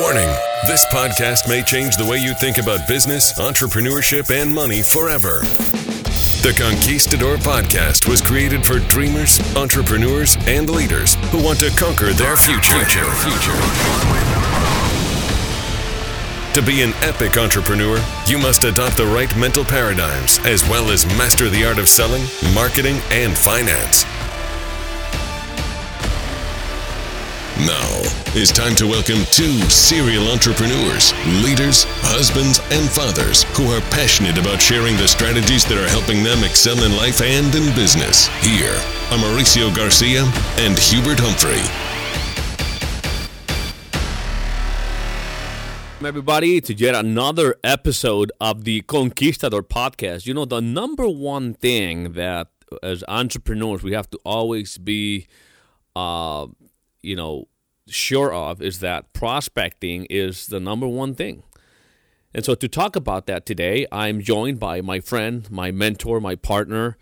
Warning this podcast may change the way you think about business, entrepreneurship, and money forever. The Conquistador podcast was created for dreamers, entrepreneurs, and leaders who want to conquer their future. future. To be an epic entrepreneur, you must adopt the right mental paradigms as well as master the art of selling, marketing, and finance. Now, it's time to welcome two serial entrepreneurs, leaders, husbands, and fathers who are passionate about sharing the strategies that are helping them excel in life and in business. Here are Mauricio Garcia and Hubert Humphrey. everybody to yet another episode of the Conquistador podcast. You know, the number one thing that as entrepreneurs we have to always be, uh, you know, sure of is that prospecting is the number one thing. And so to talk about that today, I'm joined by my friend, my mentor, my partner,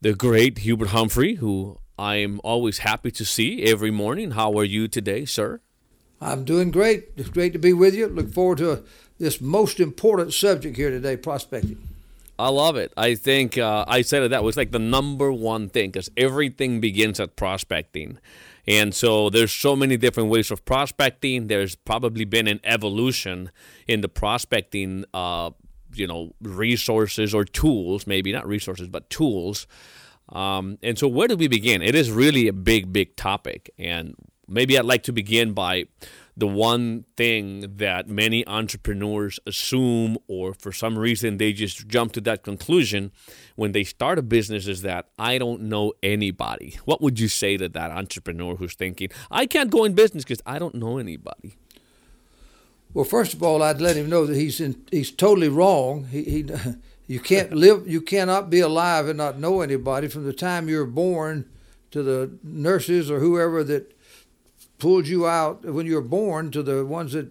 the great Hubert Humphrey, who I'm always happy to see every morning. How are you today, sir? I'm doing great. It's great to be with you. Look forward to this most important subject here today, prospecting. I love it. I think uh, I said it that was like the number one thing because everything begins at prospecting. And so there's so many different ways of prospecting. There's probably been an evolution in the prospecting, uh, you know, resources or tools, maybe not resources, but tools. Um, and so where do we begin? It is really a big, big topic. And maybe I'd like to begin by the one thing that many entrepreneurs assume, or for some reason they just jump to that conclusion when they start a business, is that I don't know anybody. What would you say to that entrepreneur who's thinking, I can't go in business because I don't know anybody? Well, first of all, I'd let him know that he's in, he's totally wrong. He, he you can't live, you cannot be alive and not know anybody from the time you're born to the nurses or whoever that pulled you out when you were born to the ones that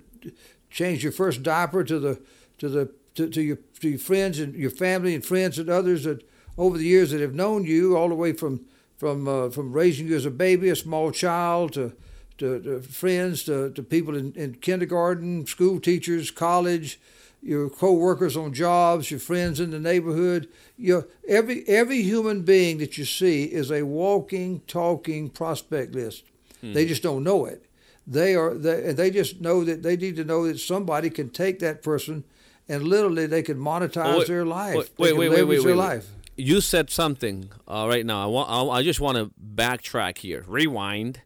changed your first diaper to the to the to, to your to your friends and your family and friends and others that over the years that have known you all the way from from uh, from raising you as a baby, a small child, to to, to friends, to, to people in, in kindergarten, school teachers, college, your co-workers on jobs, your friends in the neighborhood. You every every human being that you see is a walking, talking prospect list. Hmm. They just don't know it. They are they, they just know that they need to know that somebody can take that person and literally they can monetize oh, wait, their life. Wait, wait, wait, wait, wait, wait, life. You said something uh, right now. I want. I, I just want to backtrack here. Rewind.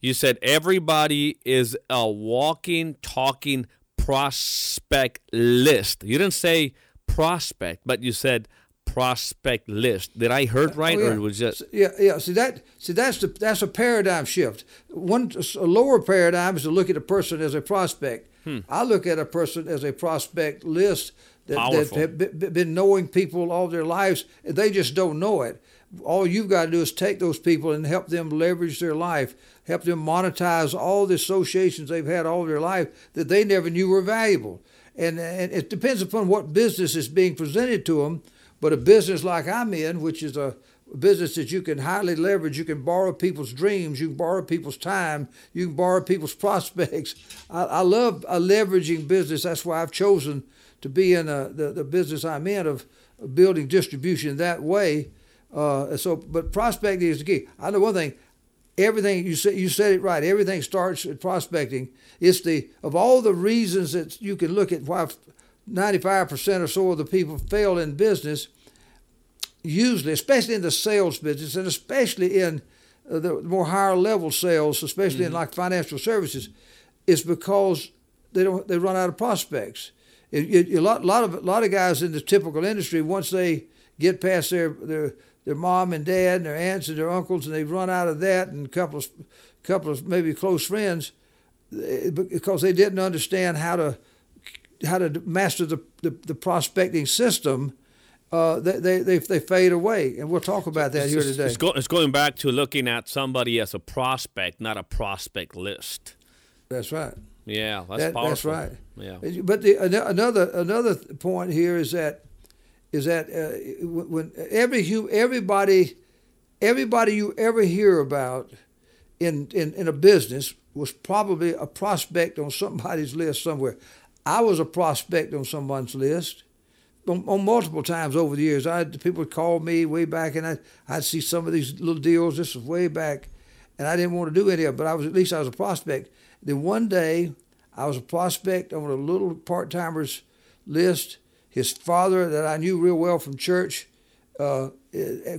You said everybody is a walking, talking prospect list. You didn't say prospect, but you said prospect list. Did I heard right, oh, yeah. or was just yeah, yeah? See that? See that's the that's a paradigm shift. One a lower paradigm is to look at a person as a prospect. Hmm. I look at a person as a prospect list that, that have been knowing people all their lives. and They just don't know it. All you've got to do is take those people and help them leverage their life, help them monetize all the associations they've had all their life that they never knew were valuable. And, and it depends upon what business is being presented to them but a business like I'm in, which is a business that you can highly leverage, you can borrow people's dreams, you can borrow people's time, you can borrow people's prospects. I, I love a leveraging business. That's why I've chosen to be in a, the, the business I'm in of building distribution that way. Uh, so, but prospecting is the key. I know one thing. Everything you said, you said it right. Everything starts at prospecting. It's the of all the reasons that you can look at why 95% or so of the people fail in business, usually, especially in the sales business, and especially in uh, the more higher level sales, especially mm-hmm. in like financial services, is because they don't they run out of prospects. It, it, a lot, lot of a lot of guys in the typical industry once they get past their their their mom and dad and their aunts and their uncles and they run out of that and a couple of couple of maybe close friends eh, because they didn't understand how to how to master the, the, the prospecting system, uh, they, they, they fade away. And we'll talk about that it's, here today. It's, go, it's, going back to looking at somebody as a prospect, not a prospect list. That's right. Yeah, that's that, powerful. That's right. Yeah. But the, another another point here is that is that uh, when every everybody everybody you ever hear about in, in, in a business, was probably a prospect on somebody's list somewhere. I was a prospect on someone's list on, on multiple times over the years. I people would call me way back, and I, I'd see some of these little deals. This was way back, and I didn't want to do any of it, but I was at least I was a prospect. Then one day, I was a prospect on a little part timers list. His father, that I knew real well from church, uh,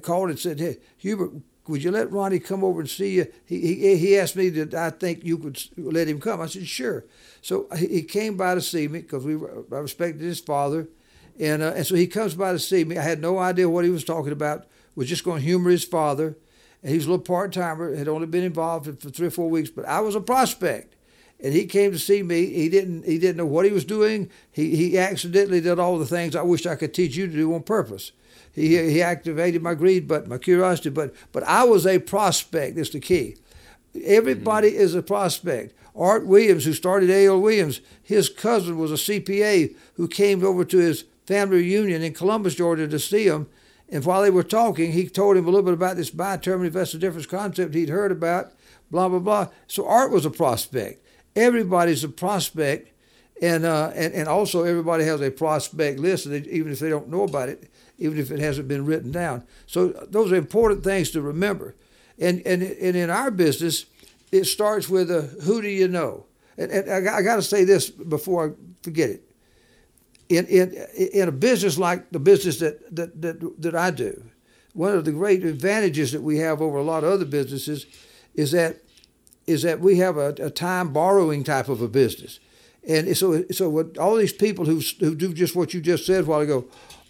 called and said, "Hey, Hubert, would you let Ronnie come over and see you? He, he, he asked me that I think you could let him come. I said, sure. So he came by to see me because we I respected his father. And, uh, and so he comes by to see me. I had no idea what he was talking about. Was just going to humor his father. And he was a little part timer, had only been involved for three or four weeks, but I was a prospect. And he came to see me. He didn't he didn't know what he was doing. He he accidentally did all the things I wish I could teach you to do on purpose. He, he activated my greed, but my curiosity. But but I was a prospect. That's the key. Everybody mm-hmm. is a prospect. Art Williams, who started A.L. Williams, his cousin was a CPA who came over to his family reunion in Columbus, Georgia, to see him. And while they were talking, he told him a little bit about this buy term investor difference concept he'd heard about. Blah blah blah. So Art was a prospect. Everybody's a prospect, and uh, and and also everybody has a prospect list, even if they don't know about it even if it hasn't been written down. So those are important things to remember. And, and, and in our business, it starts with a who do you know? And, and I, I got to say this before I forget it. In, in, in a business like the business that, that, that, that I do, one of the great advantages that we have over a lot of other businesses is that is that we have a, a time borrowing type of a business. And so, so what all these people who, who do just what you just said a while ago,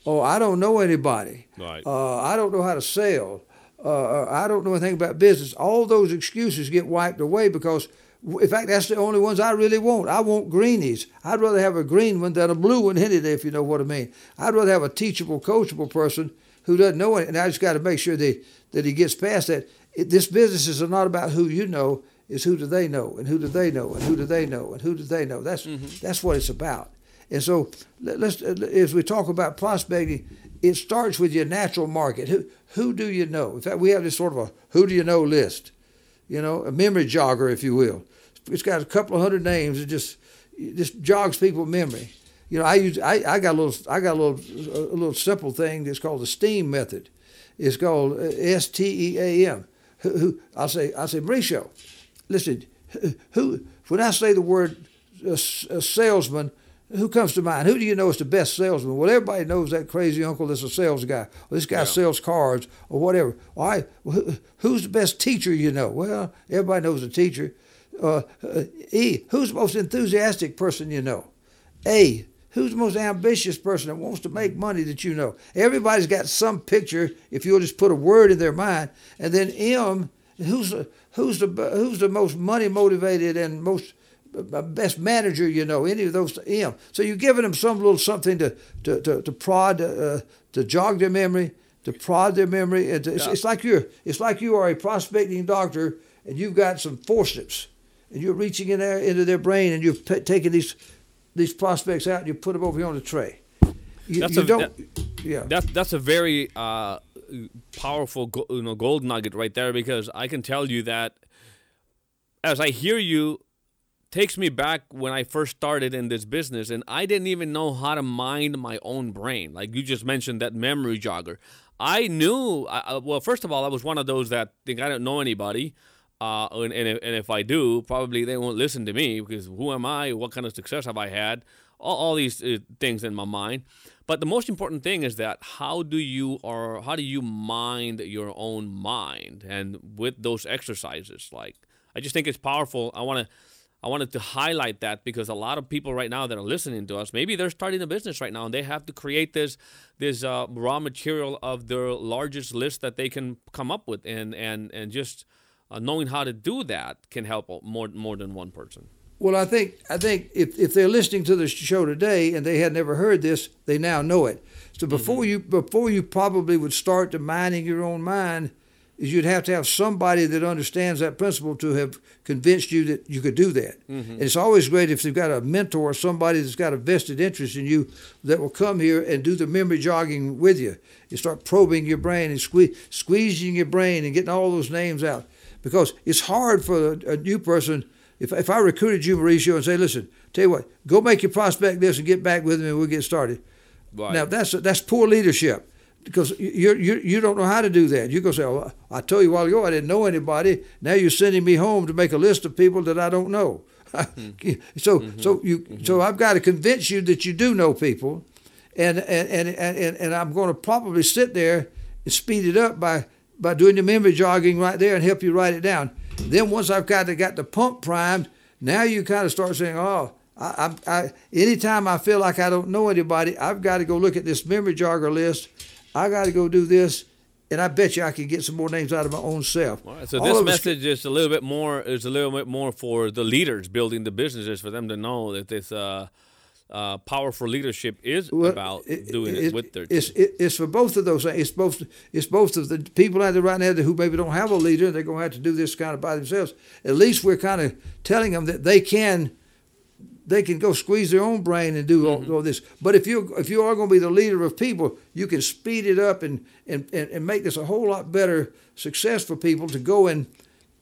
oh, I don't know anybody. Right. Uh, I don't know how to sell. Uh, I don't know anything about business. All those excuses get wiped away because, in fact, that's the only ones I really want. I want greenies. I'd rather have a green one than a blue one any day, if you know what I mean. I'd rather have a teachable, coachable person who doesn't know it. And I just got to make sure that, that he gets past that. It, this business is not about who you know, it's who do they know, and who do they know, and who do they know, and who do they know. That's, mm-hmm. that's what it's about. And so let's as we talk about prospecting, it starts with your natural market. Who who do you know? In fact, we have this sort of a who do you know list, you know, a memory jogger, if you will. It's got a couple of hundred names. It just it just jogs people's memory. You know, I use I, I got a little I got a little a little simple thing that's called the STEAM method. It's called uh, S T E A M. Who, who I'll say I'll say Mauricio, listen, who when I say the word a, uh, a salesman who comes to mind? Who do you know is the best salesman? Well, everybody knows that crazy uncle that's a sales guy. This guy yeah. sells cars or whatever. All right, well, who's the best teacher you know? Well, everybody knows a teacher. Uh, uh, e, who's the most enthusiastic person you know? A, who's the most ambitious person that wants to make money that you know? Everybody's got some picture if you'll just put a word in their mind. And then M, who's the, who's the, who's the most money motivated and most best manager you know, any of those him. So you're giving them some little something to to to, to prod, uh, to jog their memory, to prod their memory. And to, it's, it's, like you're it's like you are a prospecting doctor and you've got some forceps and you're reaching in there into their brain and you're taking these these prospects out and you put them over here on the tray. You, that's you a, that, yeah. That's that's a very uh, powerful you know gold nugget right there because I can tell you that as I hear you takes me back when I first started in this business and I didn't even know how to mind my own brain. Like you just mentioned that memory jogger. I knew, I, well, first of all, I was one of those that think I don't know anybody. Uh, and, and, if, and if I do, probably they won't listen to me because who am I? What kind of success have I had? All, all these uh, things in my mind. But the most important thing is that how do you or how do you mind your own mind? And with those exercises, like I just think it's powerful. I want to I wanted to highlight that because a lot of people right now that are listening to us, maybe they're starting a business right now and they have to create this this uh, raw material of their largest list that they can come up with, and and and just uh, knowing how to do that can help more more than one person. Well, I think I think if, if they're listening to the show today and they had never heard this, they now know it. So before mm-hmm. you before you probably would start to mining your own mind is you'd have to have somebody that understands that principle to have convinced you that you could do that. Mm-hmm. And it's always great if you've got a mentor or somebody that's got a vested interest in you that will come here and do the memory jogging with you. You start probing your brain and sque- squeezing your brain and getting all those names out because it's hard for a, a new person if if I recruited you, Mauricio, and say, listen, tell you what, go make your prospect list and get back with me, and we'll get started. Right. Now that's that's poor leadership because you you you don't know how to do that. You go say, "Oh, I told you a while ago I didn't know anybody. Now you're sending me home to make a list of people that I don't know." mm-hmm. so mm-hmm. so you mm-hmm. so I've got to convince you that you do know people, and and and and, and I'm going to probably sit there and speed it up by by doing the memory jogging right there and help you write it down. Then once I've got to got the pump primed, now you kind of start saying, "Oh." I, I, I, anytime I feel like I don't know anybody, I've got to go look at this memory jogger list I got to go do this, and I bet you I can get some more names out of my own self. All right, so All this message is a little bit more is a little bit more for the leaders building the businesses for them to know that this uh, uh, powerful leadership is well, about it, doing it, it, with their. It's it, it's for both of those. It's both it's both of the people out there right now who maybe don't have a leader. They're going to have to do this kind of by themselves. At least we're kind of telling them that they can they can go squeeze their own brain and do all, mm-hmm. all, this. But if you if you are going to be the leader of people, you can speed it up and, and, and, and make this a whole lot better success for people to go and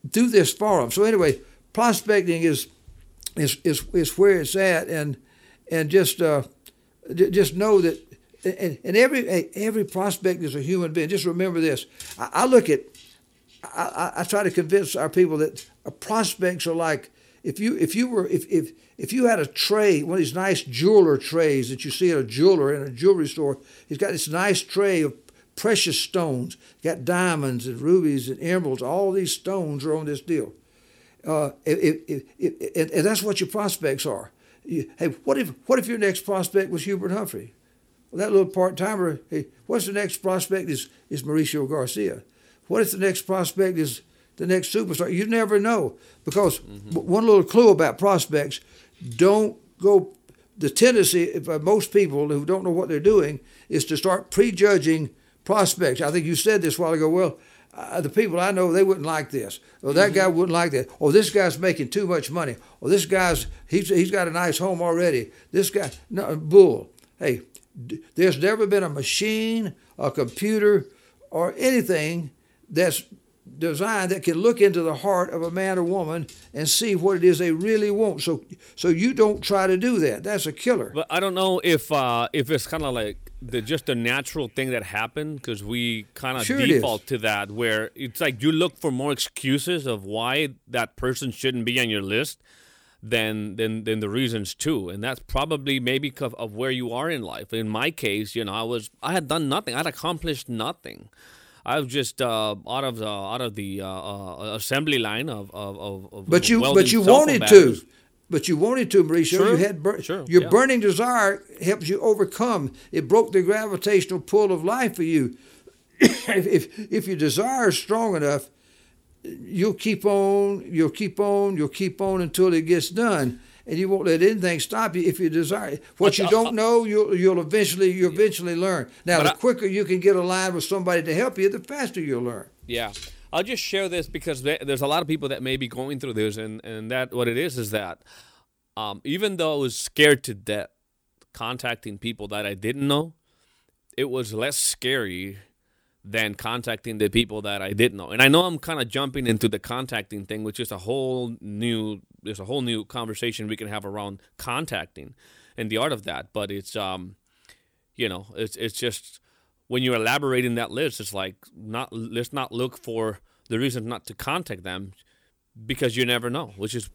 do this for them. So anyway, prospecting is is is, is where it's at, and and just uh, just know that. And, and every every prospect is a human being. Just remember this. I, I look at, I, I try to convince our people that prospects are like if you if you were if if if you had a tray, one of these nice jeweler trays that you see at a jeweler in a jewelry store, he's got this nice tray of precious stones. Got diamonds and rubies and emeralds. All these stones are on this deal. Uh, it, it, it, and that's what your prospects are. You, hey, what if what if your next prospect was Hubert Humphrey? Well, that little part timer. Hey, what's the next prospect is is Mauricio Garcia? What if the next prospect is the next superstar? You never know because mm-hmm. one little clue about prospects: don't go. The tendency for most people who don't know what they're doing is to start prejudging prospects. I think you said this a while ago. Well, uh, the people I know they wouldn't like this. Or that mm-hmm. guy wouldn't like that. Or this guy's making too much money. Or this guy's he's he's got a nice home already. This guy no bull. Hey, d- there's never been a machine, a computer, or anything that's designed that can look into the heart of a man or woman and see what it is they really want. So, so you don't try to do that. That's a killer. But I don't know if uh, if it's kind of like the just a natural thing that happened because we kind of sure default to that, where it's like you look for more excuses of why that person shouldn't be on your list than than than the reasons too. And that's probably maybe because of where you are in life. In my case you know i was i had done nothing. I'd accomplished nothing. I was just uh, out of the out of the uh, uh, assembly line of of, of but you but you wanted to, but you wanted to, Mauricio. Sure, you had bur- sure, your yeah. burning desire helps you overcome. It broke the gravitational pull of life for you. if, if if your desire is strong enough, you'll keep on, you'll keep on, you'll keep on until it gets done and you won't let anything stop you if you desire. What you uh, don't know, you'll you'll eventually you eventually learn. Now, but the I, quicker you can get aligned with somebody to help you, the faster you'll learn. Yeah. I'll just share this because there's a lot of people that may be going through this, and, and that what it is is that um, even though I was scared to death contacting people that I didn't know, it was less scary than contacting the people that I did know. And I know I'm kind of jumping into the contacting thing, which is a whole new there's a whole new conversation we can have around contacting and the art of that. But it's um you know, it's it's just when you're elaborating that list, it's like not let's not look for the reason not to contact them because you never know, which is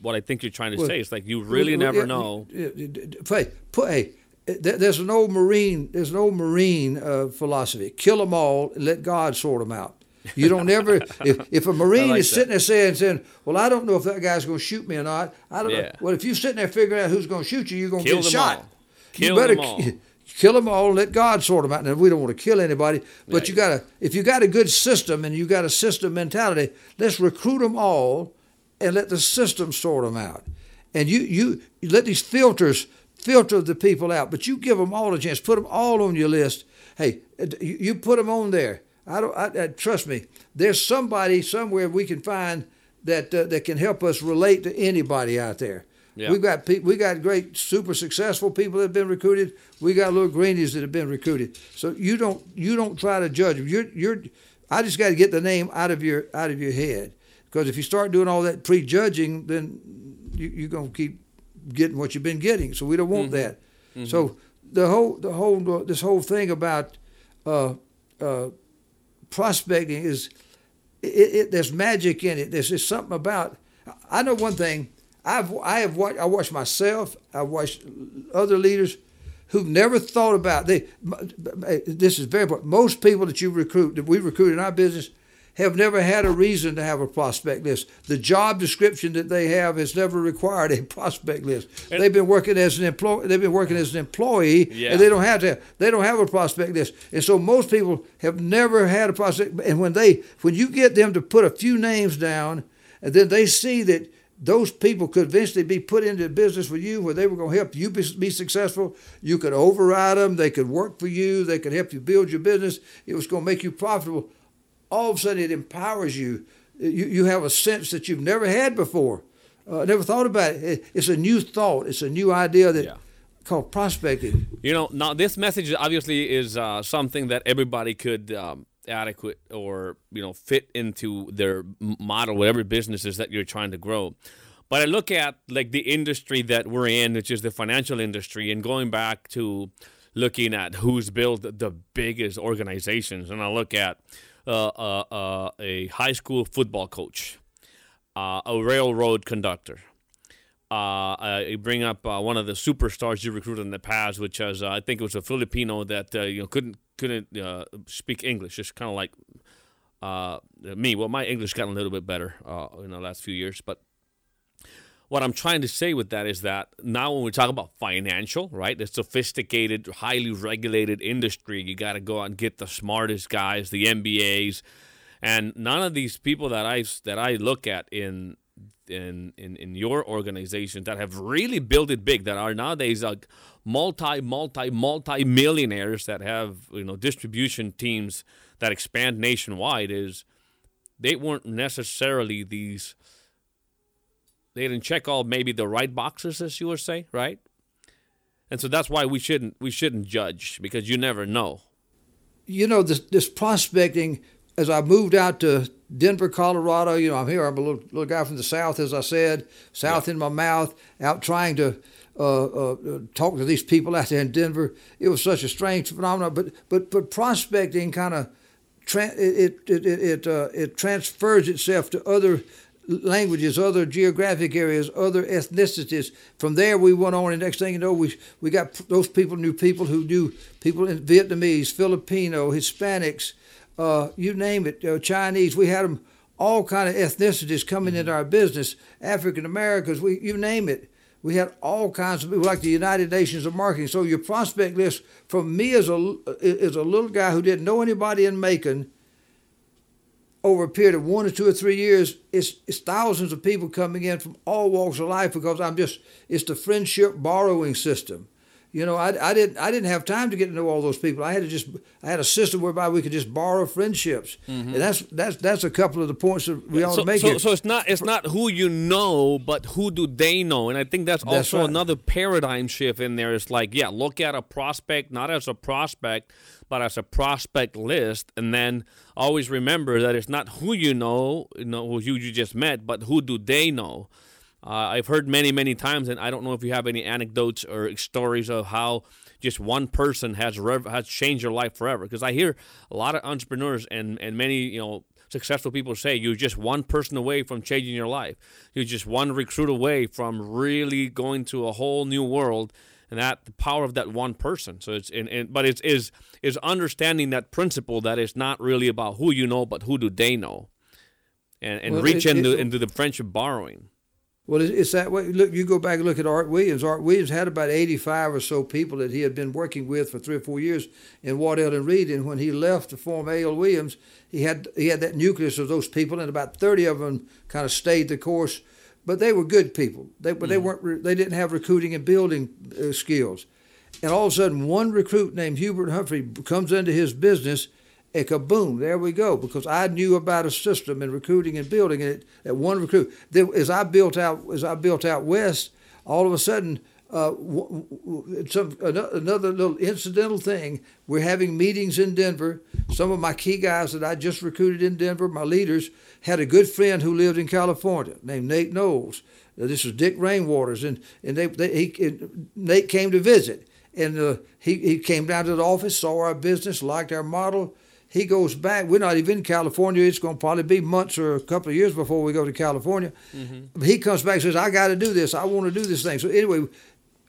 what I think you're trying to well, say. It's like you really well, never know. Hey, put, hey, there's an old marine there's an old marine uh, philosophy kill them all and let god sort them out you don't ever if, if a marine like is that. sitting there saying saying well i don't know if that guy's going to shoot me or not i don't yeah. know well if you're sitting there figuring out who's going to shoot you you're going to get shot all. kill you better them all. kill them all let god sort them out and we don't want to kill anybody but you got to if you got a good system and you got a system mentality let's recruit them all and let the system sort them out and you you, you let these filters filter the people out, but you give them all a chance. Put them all on your list. Hey, you put them on there. I don't. I, I, trust me. There's somebody somewhere we can find that uh, that can help us relate to anybody out there. Yeah. We've got pe- we got great, super successful people that have been recruited. We got little greenies that have been recruited. So you don't you don't try to judge. You're you're. I just got to get the name out of your out of your head. Because if you start doing all that prejudging, then you, you're gonna keep getting what you've been getting. So we don't want mm-hmm. that. Mm-hmm. So the whole the whole this whole thing about uh, uh, prospecting is it, it, there's magic in it. There's just something about. I know one thing. I've I have watched I watched myself. I watched other leaders who've never thought about they. This is very important. Most people that you recruit that we recruit in our business have never had a reason to have a prospect list. The job description that they have has never required a prospect list. And they've been working as an employee. They've been working as an employee, yeah. and they don't have to. They don't have a prospect list, and so most people have never had a prospect. And when they, when you get them to put a few names down, and then they see that those people could eventually be put into business with you where they were going to help you be, be, successful. You could override them. They could work for you. They could help you build your business. It was going to make you profitable all of a sudden it empowers you. You, you have a sense that you've never had before, uh, never thought about it. It's a new thought. It's a new idea that. Yeah. Called prospecting. You know, now this message obviously is uh, something that everybody could um, adequate or you know fit into their model, whatever businesses that you're trying to grow. But I look at like the industry that we're in, which is the financial industry, and going back to looking at who's built the biggest organizations, and I look at uh, uh, uh, a high school football coach, uh, a railroad conductor. Uh, I bring up uh, one of the superstars you recruited in the past, which was I think it was a Filipino that you know couldn't couldn't uh, speak English, just kind of like uh, me. Well, my English got a little bit better uh, in the last few years, but what I'm trying to say with that is that now when we talk about financial, right, the sophisticated, highly regulated industry, you got to go out and get the smartest guys, the MBAs, and none of these people that I that I look at in in in, in your organization that have really built it big, that are nowadays like multi multi multi millionaires that have you know distribution teams that expand nationwide is they weren't necessarily these they didn't check all maybe the right boxes, as you would say, right? And so that's why we shouldn't we shouldn't judge because you never know. You know this this prospecting. As I moved out to Denver, Colorado, you know I'm here. I'm a little, little guy from the south, as I said, south yeah. in my mouth, out trying to uh, uh, talk to these people out there in Denver. It was such a strange phenomenon. But but but prospecting kind of tra- it it it it, uh, it transfers itself to other languages, other geographic areas, other ethnicities. From there, we went on, and next thing you know, we we got those people knew people who knew people in Vietnamese, Filipino, Hispanics, uh, you name it, uh, Chinese. We had them all kind of ethnicities coming into our business. African Americans, we you name it. We had all kinds of people, like the United Nations of Marketing. So your prospect list, from me as a as a little guy who didn't know anybody in Macon over a period of one or two or three years, it's, it's thousands of people coming in from all walks of life because I'm just, it's the friendship borrowing system. You know, I, I didn't I didn't have time to get to know all those people. I had to just I had a system whereby we could just borrow friendships, mm-hmm. and that's that's that's a couple of the points that we ought so, to make. So, so it's not it's not who you know, but who do they know? And I think that's, that's also right. another paradigm shift in there. It's like yeah, look at a prospect not as a prospect, but as a prospect list, and then always remember that it's not who you know, you know who you just met, but who do they know. Uh, I've heard many, many times, and I don't know if you have any anecdotes or stories of how just one person has rev- has changed your life forever. Because I hear a lot of entrepreneurs and, and many you know successful people say you're just one person away from changing your life. You're just one recruit away from really going to a whole new world, and that the power of that one person. So it's in, in but it's is is understanding that principle that it's not really about who you know, but who do they know, and and well, reach it, into into the friendship borrowing. Well, it's that way. Look, you go back and look at Art Williams. Art Williams had about 85 or so people that he had been working with for three or four years in Waddell and Reed. And when he left to form A.L. Williams, he had he had that nucleus of those people, and about 30 of them kind of stayed the course. But they were good people. They but mm. they weren't. They didn't have recruiting and building uh, skills. And all of a sudden, one recruit named Hubert Humphrey comes into his business a kaboom, there we go. Because I knew about a system in recruiting and building it at one recruit. Then as I built out as I built out west, all of a sudden uh, some another little incidental thing. We're having meetings in Denver. Some of my key guys that I just recruited in Denver, my leaders, had a good friend who lived in California named Nate Knowles. Uh, this was Dick Rainwaters, and and they, they he and Nate came to visit, and uh, he he came down to the office, saw our business, liked our model. He goes back. We're not even in California. It's going to probably be months or a couple of years before we go to California. Mm-hmm. He comes back and says, "I got to do this. I want to do this thing." So anyway,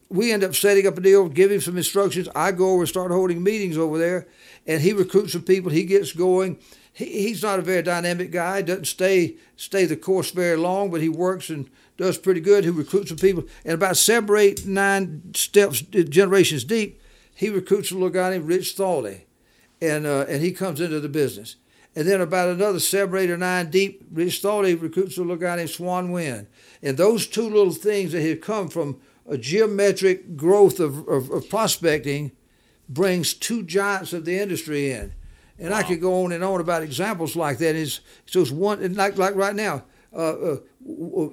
we end up setting up a deal, give him some instructions. I go over and start holding meetings over there, and he recruits some people. He gets going. He, he's not a very dynamic guy. Doesn't stay stay the course very long, but he works and does pretty good. He recruits some people, and about seven or eight, nine steps generations deep, he recruits a little guy named Rich Thawley, and uh, and he comes into the business. And then about another seven, eight, or nine deep, Rich Thawley recruits a little guy named Xuan Nguyen. And those two little things that have come from a geometric growth of, of, of prospecting brings two giants of the industry in. And wow. I could go on and on about examples like that. Is so it's one like like right now. Uh, uh, uh,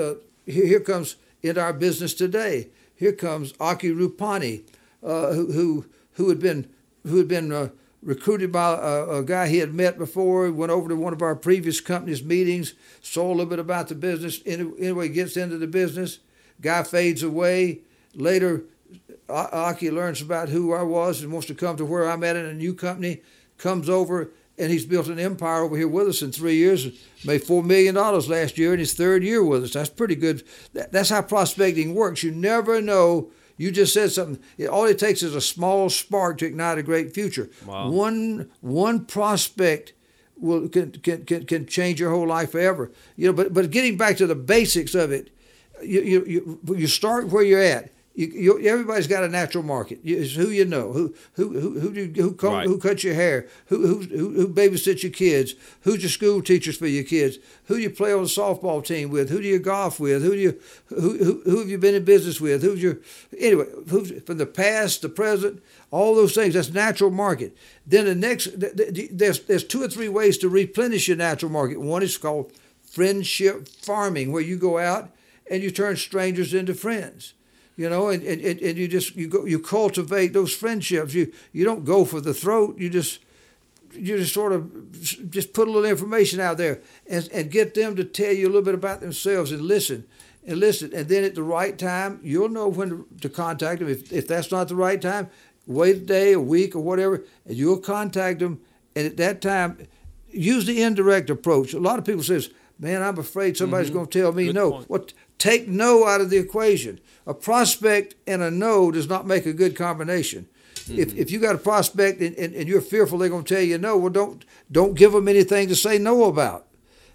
uh here comes in our business today. Here comes Aki Rupani, uh, who, who who had been who had been uh, recruited by a, a, guy he had met before. Went over to one of our previous company's meetings, saw a little bit about the business. Anyway, gets into the business, Guy fades away. Later, Aki learns about who I was and wants to come to where I'm at in a new company. Comes over and he's built an empire over here with us in three years. Made four million dollars last year in his third year with us. That's pretty good. That's how prospecting works. You never know. You just said something. All it takes is a small spark to ignite a great future. Wow. One one prospect will can, can, can, can change your whole life forever. You know, but but getting back to the basics of it, you, you, you, you start where you're at. You, you, everybody's got a natural market. It's who you know, who who who who do, who, comb, right. who cuts your hair, who, who who who babysits your kids, who's your school teachers for your kids, who do you play on the softball team with, who do you golf with, who do you who who, who have you been in business with, who's your anyway, who's from the past, the present, all those things. That's natural market. Then the next, there's there's two or three ways to replenish your natural market. One is called friendship farming, where you go out and you turn strangers into friends you know and, and, and you just you go you cultivate those friendships. You you don't go for the throat. You just you just sort of just put a little information out there and, and get them to tell you a little bit about themselves and listen and listen. And then at the right time you'll know when to, to contact them. If, if that's not the right time wait a day a week or whatever and you'll contact them. And at that time use the indirect approach. A lot of people says man i'm afraid somebody's mm-hmm. going to tell me Good no. point. what Take no out of the equation. A prospect and a no does not make a good combination. Mm-hmm. If, if you got a prospect and, and, and you're fearful they're going to tell you no, well, don't, don't give them anything to say no about.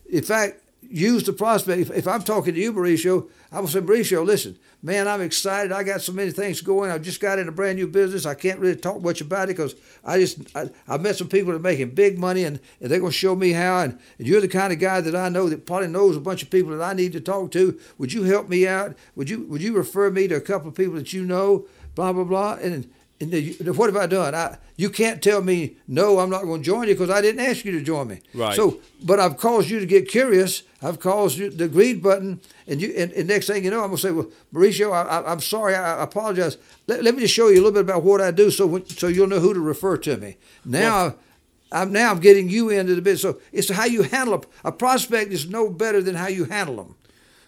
In fact, use the prospect. If, if I'm talking to you, Mauricio, I will say, Mauricio, listen, man, I'm excited. I got so many things going. I just got in a brand new business. I can't really talk much about it because I just I, I met some people that are making big money and, and they're going to show me how. And, and you're the kind of guy that I know that probably knows a bunch of people that I need to talk to. Would you help me out? Would you would you refer me to a couple of people that you know? Blah blah blah. And what have I done? I, you can't tell me no. I'm not going to join you because I didn't ask you to join me. Right. So, but I've caused you to get curious. I've caused you the greed button, and you. And, and next thing you know, I'm going to say, well, Mauricio, I, am sorry. I, I apologize. Let, let, me just show you a little bit about what I do, so when, so you'll know who to refer to me. Now. Well, I'm now I'm getting you into the business. So it's how you handle a, a prospect is no better than how you handle them.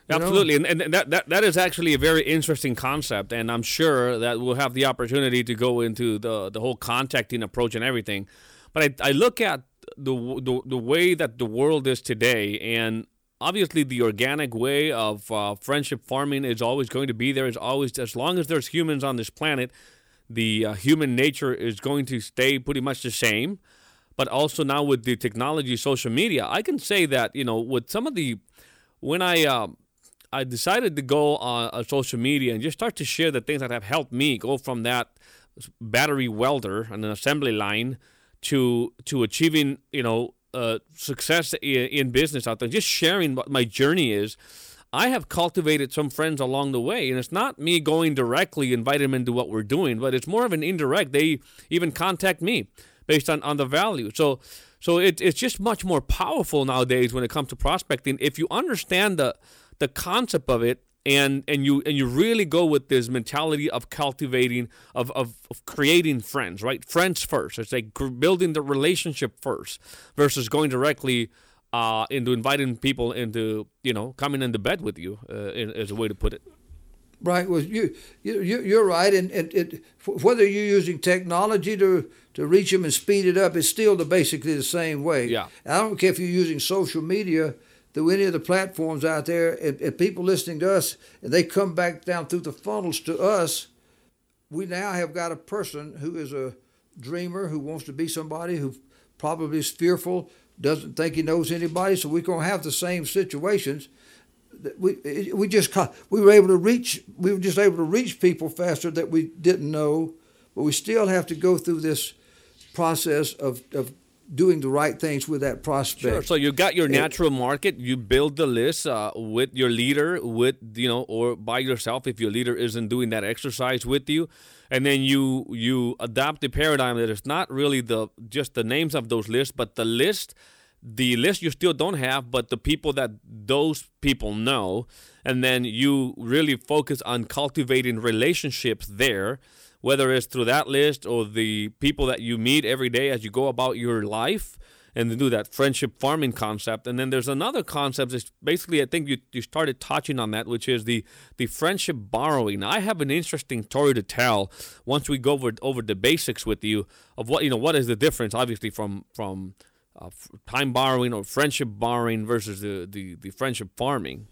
Absolutely, and, and that, that that is actually a very interesting concept, and I'm sure that we'll have the opportunity to go into the the whole contacting approach and everything. But I, I look at the, the the way that the world is today, and obviously the organic way of uh, friendship farming is always going to be there. Is always as long as there's humans on this planet, the uh, human nature is going to stay pretty much the same. But also now with the technology, social media, I can say that you know with some of the when I uh, I decided to go on, on social media and just start to share the things that have helped me go from that battery welder on an assembly line to to achieving you know uh, success in, in business out there. Just sharing what my journey is. I have cultivated some friends along the way, and it's not me going directly inviting them into what we're doing, but it's more of an indirect. They even contact me based on, on the value. So so it, it's just much more powerful nowadays when it comes to prospecting if you understand the the concept of it and and you and you really go with this mentality of cultivating of, of, of creating friends right? Friends first. It's like building the relationship first versus going directly uh, into inviting people into you know coming into bed with you uh, is a way to put it. Right. Well you, you you're right. And, and it, whether you're using technology to to reach them and speed it up it's still the basically the same way. Yeah. I don't care if you're using social media through any of the platforms out there, and people listening to us, and they come back down through the funnels to us, we now have got a person who is a dreamer, who wants to be somebody who probably is fearful, doesn't think he knows anybody. So we're going to have the same situations. We we just we were able to reach we were just able to reach people faster that we didn't know, but we still have to go through this process of, of doing the right things with that prospect. Sure. So you got your natural market. You build the list uh, with your leader, with you know, or by yourself if your leader isn't doing that exercise with you, and then you you adopt the paradigm that it's not really the just the names of those lists, but the list. The list you still don't have, but the people that those people know, and then you really focus on cultivating relationships there whether it's through that list or the people that you meet every day as you go about your life and to do that friendship farming concept. And then there's another concept. It's basically, I think you, you started touching on that, which is the the friendship borrowing. I have an interesting story to tell once we go over over the basics with you of what you know. What is the difference, obviously, from from uh, time borrowing or friendship borrowing versus the, the the friendship farming.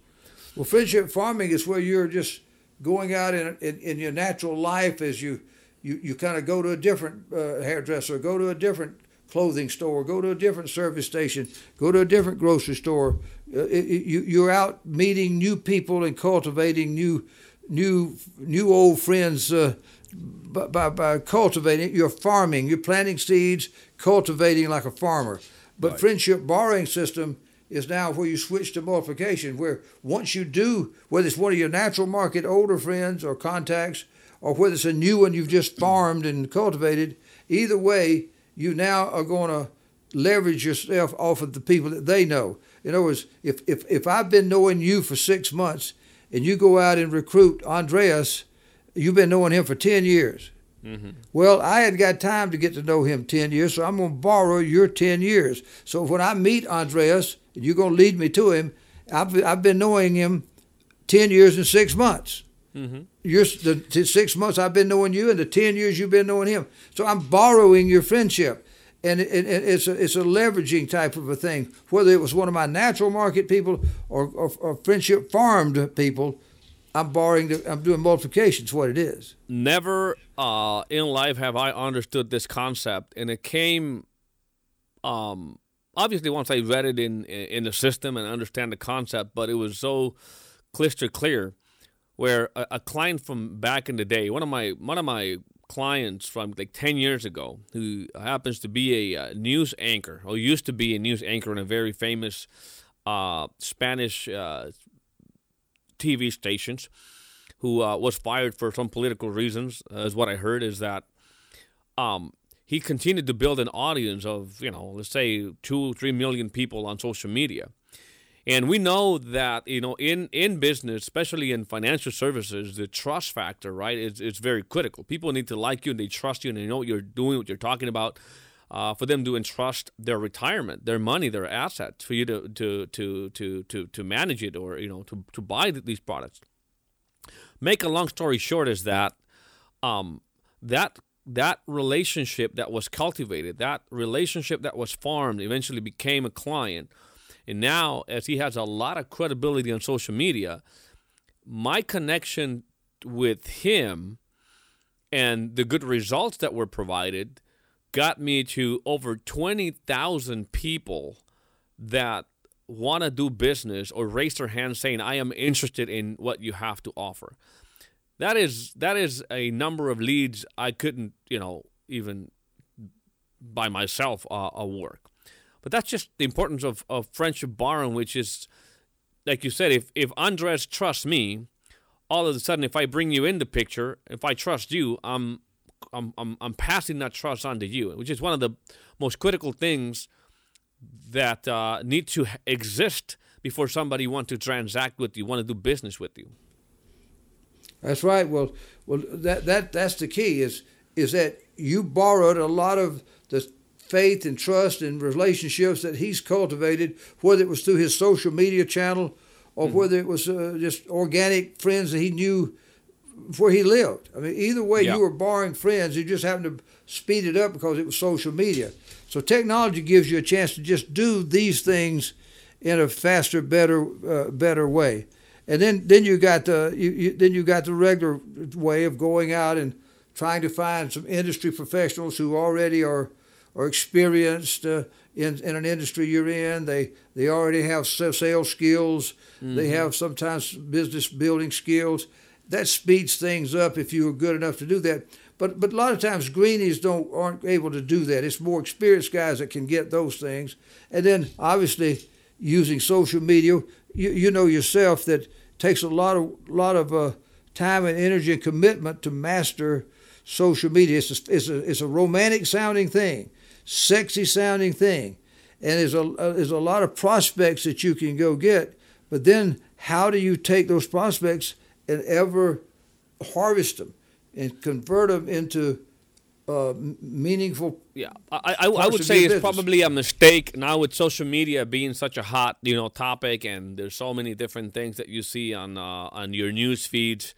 Well, friendship farming is where you're just going out in, in, in your natural life as you, you, you kind of go to a different uh, hairdresser, go to a different clothing store, go to a different service station, go to a different grocery store. Uh, it, it, you, you're out meeting new people and cultivating new, new, new old friends uh, by, by, by, cultivating. You're farming, you're planting seeds, cultivating like a farmer. But right. friendship borrowing system is now where you switch to multiplication, where once you do, whether it's one of your natural market older friends or contacts, or whether it's a new one you've just farmed and cultivated, either way, you now are going to leverage yourself off of the people that they know. In other words, if, if, if I've been knowing you for six months and you go out and recruit Andreas, you've been knowing him for 10 years. Mm-hmm. Well, I had got time to get to know him 10 years, so I'm going to borrow your 10 years. So when I meet Andreas, and you're going to lead me to him, I've, I've been knowing him 10 years and six months. Mm-hmm. You're, the six months I've been knowing you, and the 10 years you've been knowing him. So I'm borrowing your friendship. And it, it, it's, a, it's a leveraging type of a thing, whether it was one of my natural market people or, or, or friendship farmed people I'm borrowing. The, I'm doing multiplication. Is what it is. Never uh, in life have I understood this concept, and it came. Um, obviously, once I read it in in the system and understand the concept, but it was so crystal clear. Where a, a client from back in the day, one of my one of my clients from like 10 years ago who happens to be a, uh, news anchor or used to be a news anchor in a very famous uh, Spanish uh, TV stations, who uh, was fired for some political reasons, uh, is what I heard. Is that um, he continued to build an audience of you know let's say two three million people on social media, and we know that you know in in business, especially in financial services, the trust factor right is is very critical. People need to like you and they trust you and they know what you're doing, what you're talking about uh, for them to entrust their retirement, their money, their assets for you to to to to to, to manage it or you know to, to buy these products. Make a long story short is that um, that that relationship that was cultivated, that relationship that was farmed, eventually became a client. And now, as he has a lot of credibility on social media, my connection with him and the good results that were provided got me to over 20,000 people that want to do business or raise their hand saying I am interested in what you have to offer. That is that is a number of leads I couldn't, you know, even by myself uh, uh, work. But that's just the importance of, of friendship borrowing, which is, like you said, if, if Andres trusts me, all of a sudden, if I bring you in the picture, if I trust you, I'm I'm, I'm, I'm passing that trust on to you, which is one of the most critical things that uh, need to exist before somebody want to transact with you, want to do business with you. That's right. Well, well, that that that's the key. Is is that you borrowed a lot of the faith and trust and relationships that he's cultivated, whether it was through his social media channel or mm-hmm. whether it was uh, just organic friends that he knew where he lived. I mean, either way, yeah. you were borrowing friends. You just happened to speed it up because it was social media. So technology gives you a chance to just do these things in a faster, better, uh, better way. And then, then you got the you, you, then you got the regular way of going out and trying to find some industry professionals who already are are experienced uh, in, in an industry you're in. They they already have sales skills. Mm-hmm. They have sometimes business building skills. That speeds things up if you are good enough to do that. But but a lot of times greenies don't aren't able to do that. It's more experienced guys that can get those things. And then obviously using social media, you, you know yourself that takes a lot of lot of uh, time and energy and commitment to master social media. It's a, it's a, it's a romantic sounding thing sexy sounding thing. And there's a, uh, there's a lot of prospects that you can go get, but then how do you take those prospects and ever harvest them and convert them into uh, meaningful. Yeah, I, I, I would say it's business. probably a mistake now with social media being such a hot you know topic, and there's so many different things that you see on uh, on your news feeds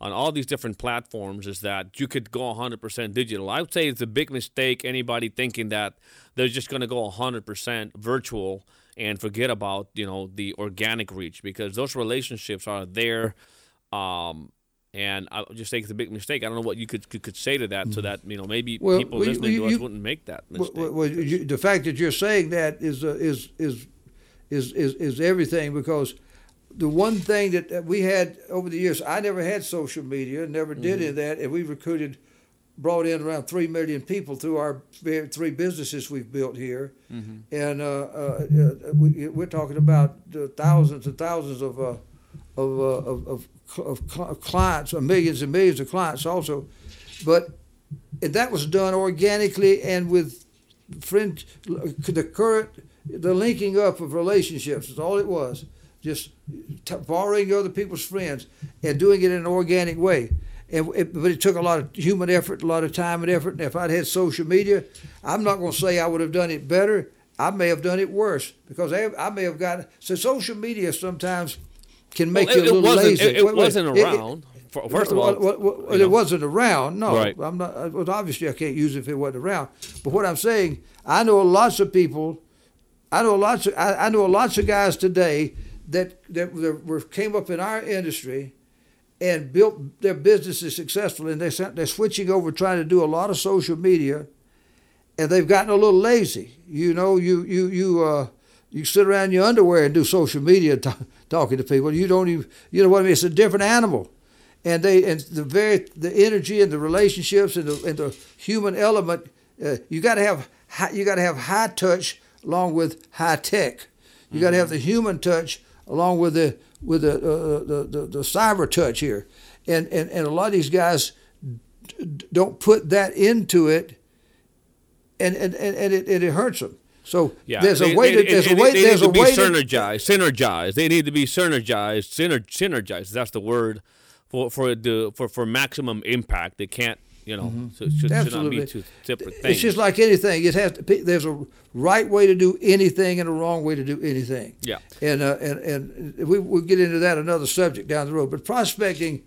on all these different platforms is that you could go 100% digital. I would say it's a big mistake anybody thinking that they're just going to go 100% virtual and forget about, you know, the organic reach because those relationships are there um, and I just think it's a big mistake. I don't know what you could could, could say to that, so that you know maybe well, people well, listening you, to us wouldn't make that mistake. Well, you, the fact that you're saying that is uh, is is is is is everything because the one thing that we had over the years, I never had social media, never did mm-hmm. any of that, and we recruited, brought in around three million people through our three businesses we've built here, mm-hmm. and uh, uh, uh we, are talking about thousands and thousands of uh, of, uh, of, of, of clients, millions and millions of clients also, but that was done organically and with friend, the current, the linking up of relationships is all it was just borrowing other people's friends and doing it in an organic way. And it, but it took a lot of human effort, a lot of time and effort. And if I'd had social media, I'm not going to say I would have done it better. I may have done it worse because I, I may have got so social media sometimes can make well, you a little lazy. It, it wasn't around. It, first of all, well, well, well, it wasn't around. No, right. I'm not. Well, obviously, I can't use it if it wasn't around. But what I'm saying, I know lots of people. I know lots of. I, I know lots of guys today that that were, came up in our industry and built their businesses successfully, and they they're switching over, trying to do a lot of social media, and they've gotten a little lazy. You know, you you you uh, you sit around in your underwear and do social media t- talking to people. You don't even you know what I mean. It's a different animal, and they and the very the energy and the relationships and the and the human element. Uh, you got to have high, you got to have high touch along with high tech. You got to have the human touch along with the with the, uh, the, the, the cyber touch here, and, and and a lot of these guys don't put that into it, and and, and it, and it hurts them. So yeah, there's a way. to, there's a way. They there's need a way to be synergized. Synergized. They need to be synergized. Syner, synergized. That's the word for for the for for maximum impact. They can't you know, mm-hmm. so it should, should, not be two separate things. It's just like anything. It has to. Be, there's a right way to do anything and a wrong way to do anything. Yeah. And uh, and and we we'll get into that another subject down the road. But prospecting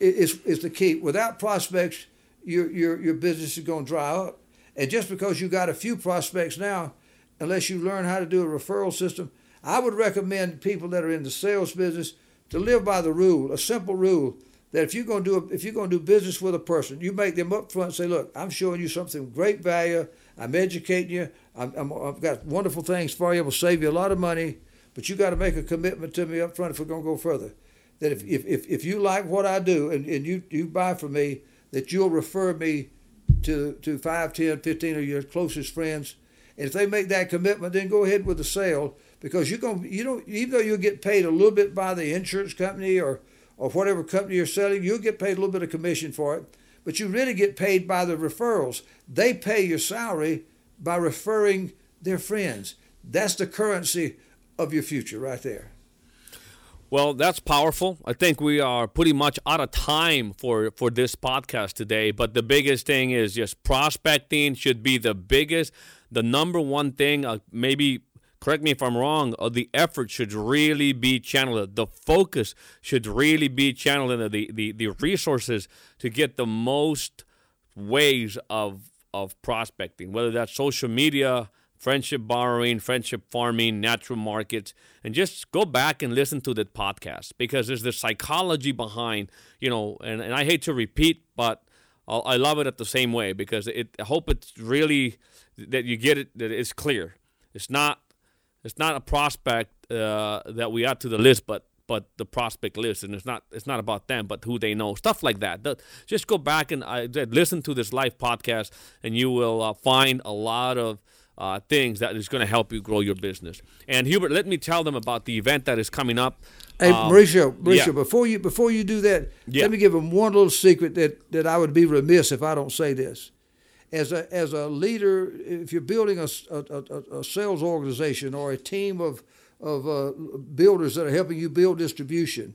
is is the key. Without prospects, your your your business is going to dry up. And just because you got a few prospects now, unless you learn how to do a referral system, I would recommend people that are in the sales business to live by the rule, a simple rule that if you're going to do a, if you're going to do business with a person, you make them up front and say, "Look, I'm showing you something great value. I'm educating you. I have got wonderful things for you. Will save you a lot of money, but you got to make a commitment to me up front if we're going to go further. That if if, if, if you like what I do and, and you you buy from me, that you'll refer me to to 5, 10, 15 of your closest friends. And if they make that commitment, then go ahead with the sale because you're going you don't even though you'll get paid a little bit by the insurance company or or whatever company you're selling, you'll get paid a little bit of commission for it, but you really get paid by the referrals. They pay your salary by referring their friends. That's the currency of your future right there. Well, that's powerful. I think we are pretty much out of time for, for this podcast today. But the biggest thing is just prospecting should be the biggest, the number one thing. Uh, maybe correct me if I'm wrong. Uh, the effort should really be channeled. The focus should really be channeled the, the, the resources to get the most ways of of prospecting, whether that's social media, friendship borrowing, friendship farming, natural markets, and just go back and listen to the podcast because there's the psychology behind, you know, and, and I hate to repeat, but I'll, i love it at the same way because it. I hope it's really that you get it that it's clear. It's not it's not a prospect uh, that we add to the list, but but the prospect list, and it's not it's not about them, but who they know, stuff like that. The, just go back and uh, listen to this live podcast, and you will uh, find a lot of uh, things that is going to help you grow your business. And Hubert, let me tell them about the event that is coming up. Hey, um, Mauricio, Mauricio, yeah. before you before you do that, yeah. let me give them one little secret that that I would be remiss if I don't say this. As a as a leader, if you're building a, a, a sales organization or a team of of uh, builders that are helping you build distribution,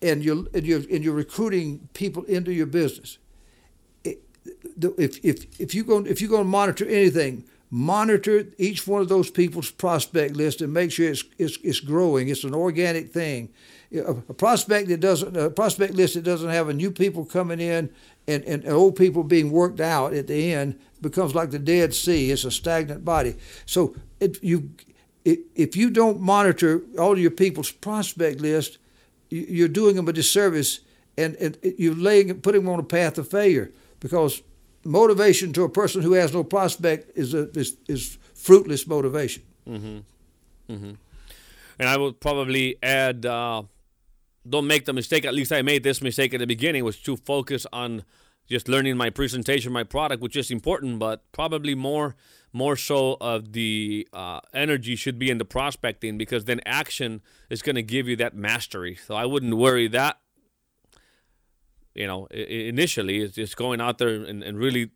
and you're and you're and you're recruiting people into your business. if if if you going if you're going to monitor anything, monitor each one of those people's prospect list and make sure it's it's, it's growing. It's an organic thing. A, prospect that doesn't a prospect list that doesn't have a new people coming in and, and old people being worked out at the end becomes like the Dead Sea. It's a stagnant body. So it, you if you don't monitor all your people's prospect list, you're doing them a disservice and, and you're laying, putting them on a path of failure because motivation to a person who has no prospect is, a, is, is fruitless motivation. Mm-hmm. Mm-hmm. And I would probably add uh, don't make the mistake, at least I made this mistake at the beginning, was to focus on just learning my presentation, my product, which is important, but probably more more so of the uh, energy should be in the prospecting because then action is going to give you that mastery. So I wouldn't worry that. You know, initially it's just going out there and, and really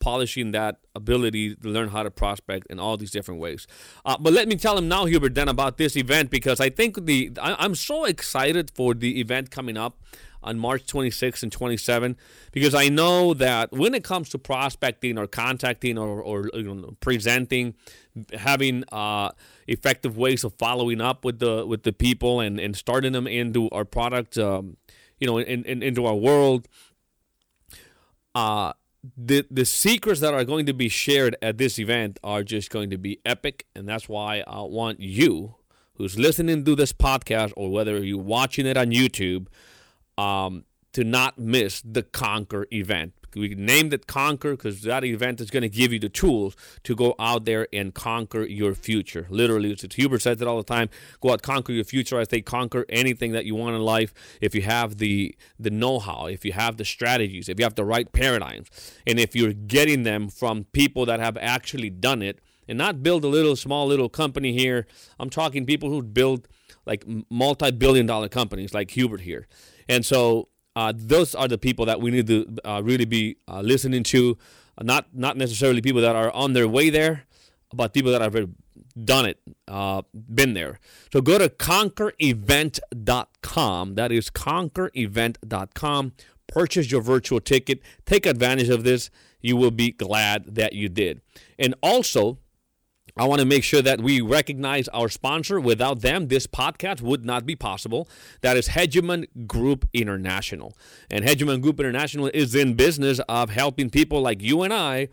polishing that ability to learn how to prospect in all these different ways. Uh, but let me tell him now, Hubert, then about this event because I think the I, I'm so excited for the event coming up on March 26 and 27 because I know that when it comes to prospecting or contacting or, or you know, presenting, having uh, effective ways of following up with the with the people and, and starting them into our product, um, you know, in, in, into our world. Uh, the the secrets that are going to be shared at this event are just going to be epic, and that's why I want you, who's listening to this podcast, or whether you're watching it on YouTube, um, to not miss the Conquer event. We named it Conquer because that event is going to give you the tools to go out there and conquer your future. Literally, Hubert says it all the time. Go out, conquer your future. I say conquer anything that you want in life. If you have the the know-how, if you have the strategies, if you have the right paradigms, and if you're getting them from people that have actually done it, and not build a little small little company here. I'm talking people who build like multi-billion dollar companies like Hubert here. And so uh, those are the people that we need to uh, really be uh, listening to. Not not necessarily people that are on their way there, but people that have done it, uh, been there. So go to conquerevent.com. That is conquerevent.com. Purchase your virtual ticket. Take advantage of this. You will be glad that you did. And also, I want to make sure that we recognize our sponsor. Without them, this podcast would not be possible. That is Hegemon Group International. And Hegemon Group International is in business of helping people like you and I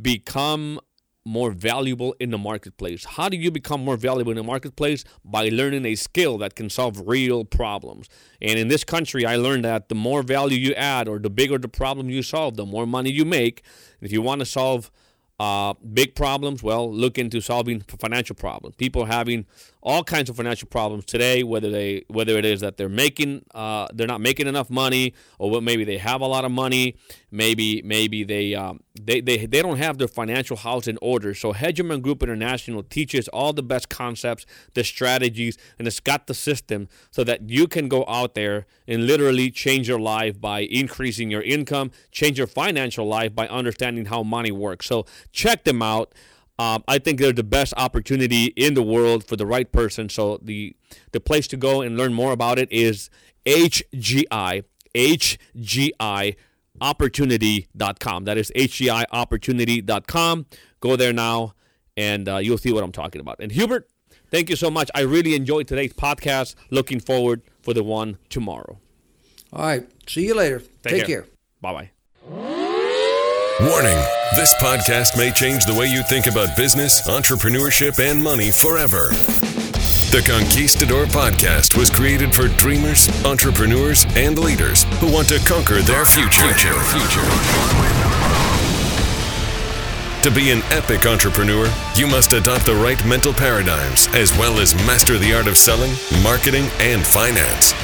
become more valuable in the marketplace. How do you become more valuable in the marketplace? By learning a skill that can solve real problems. And in this country, I learned that the more value you add or the bigger the problem you solve, the more money you make. If you want to solve uh, big problems, well, look into solving financial problems. People having all kinds of financial problems today, whether they whether it is that they're making uh, they're not making enough money, or what maybe they have a lot of money, maybe maybe they um, they, they they don't have their financial house in order. So Hegemon Group International teaches all the best concepts, the strategies, and it's got the system so that you can go out there and literally change your life by increasing your income, change your financial life by understanding how money works. So check them out. Um, I think they're the best opportunity in the world for the right person. So the the place to go and learn more about it is HGI HGI opportunity.com. That is HGI opportunity.com. Go there now and uh, you'll see what I'm talking about. And Hubert, thank you so much. I really enjoyed today's podcast. Looking forward for the one tomorrow. All right. See you later. Take, Take care. care. Bye bye. Warning this podcast may change the way you think about business, entrepreneurship, and money forever. The Conquistador podcast was created for dreamers, entrepreneurs, and leaders who want to conquer their future. future. future. To be an epic entrepreneur, you must adopt the right mental paradigms as well as master the art of selling, marketing, and finance.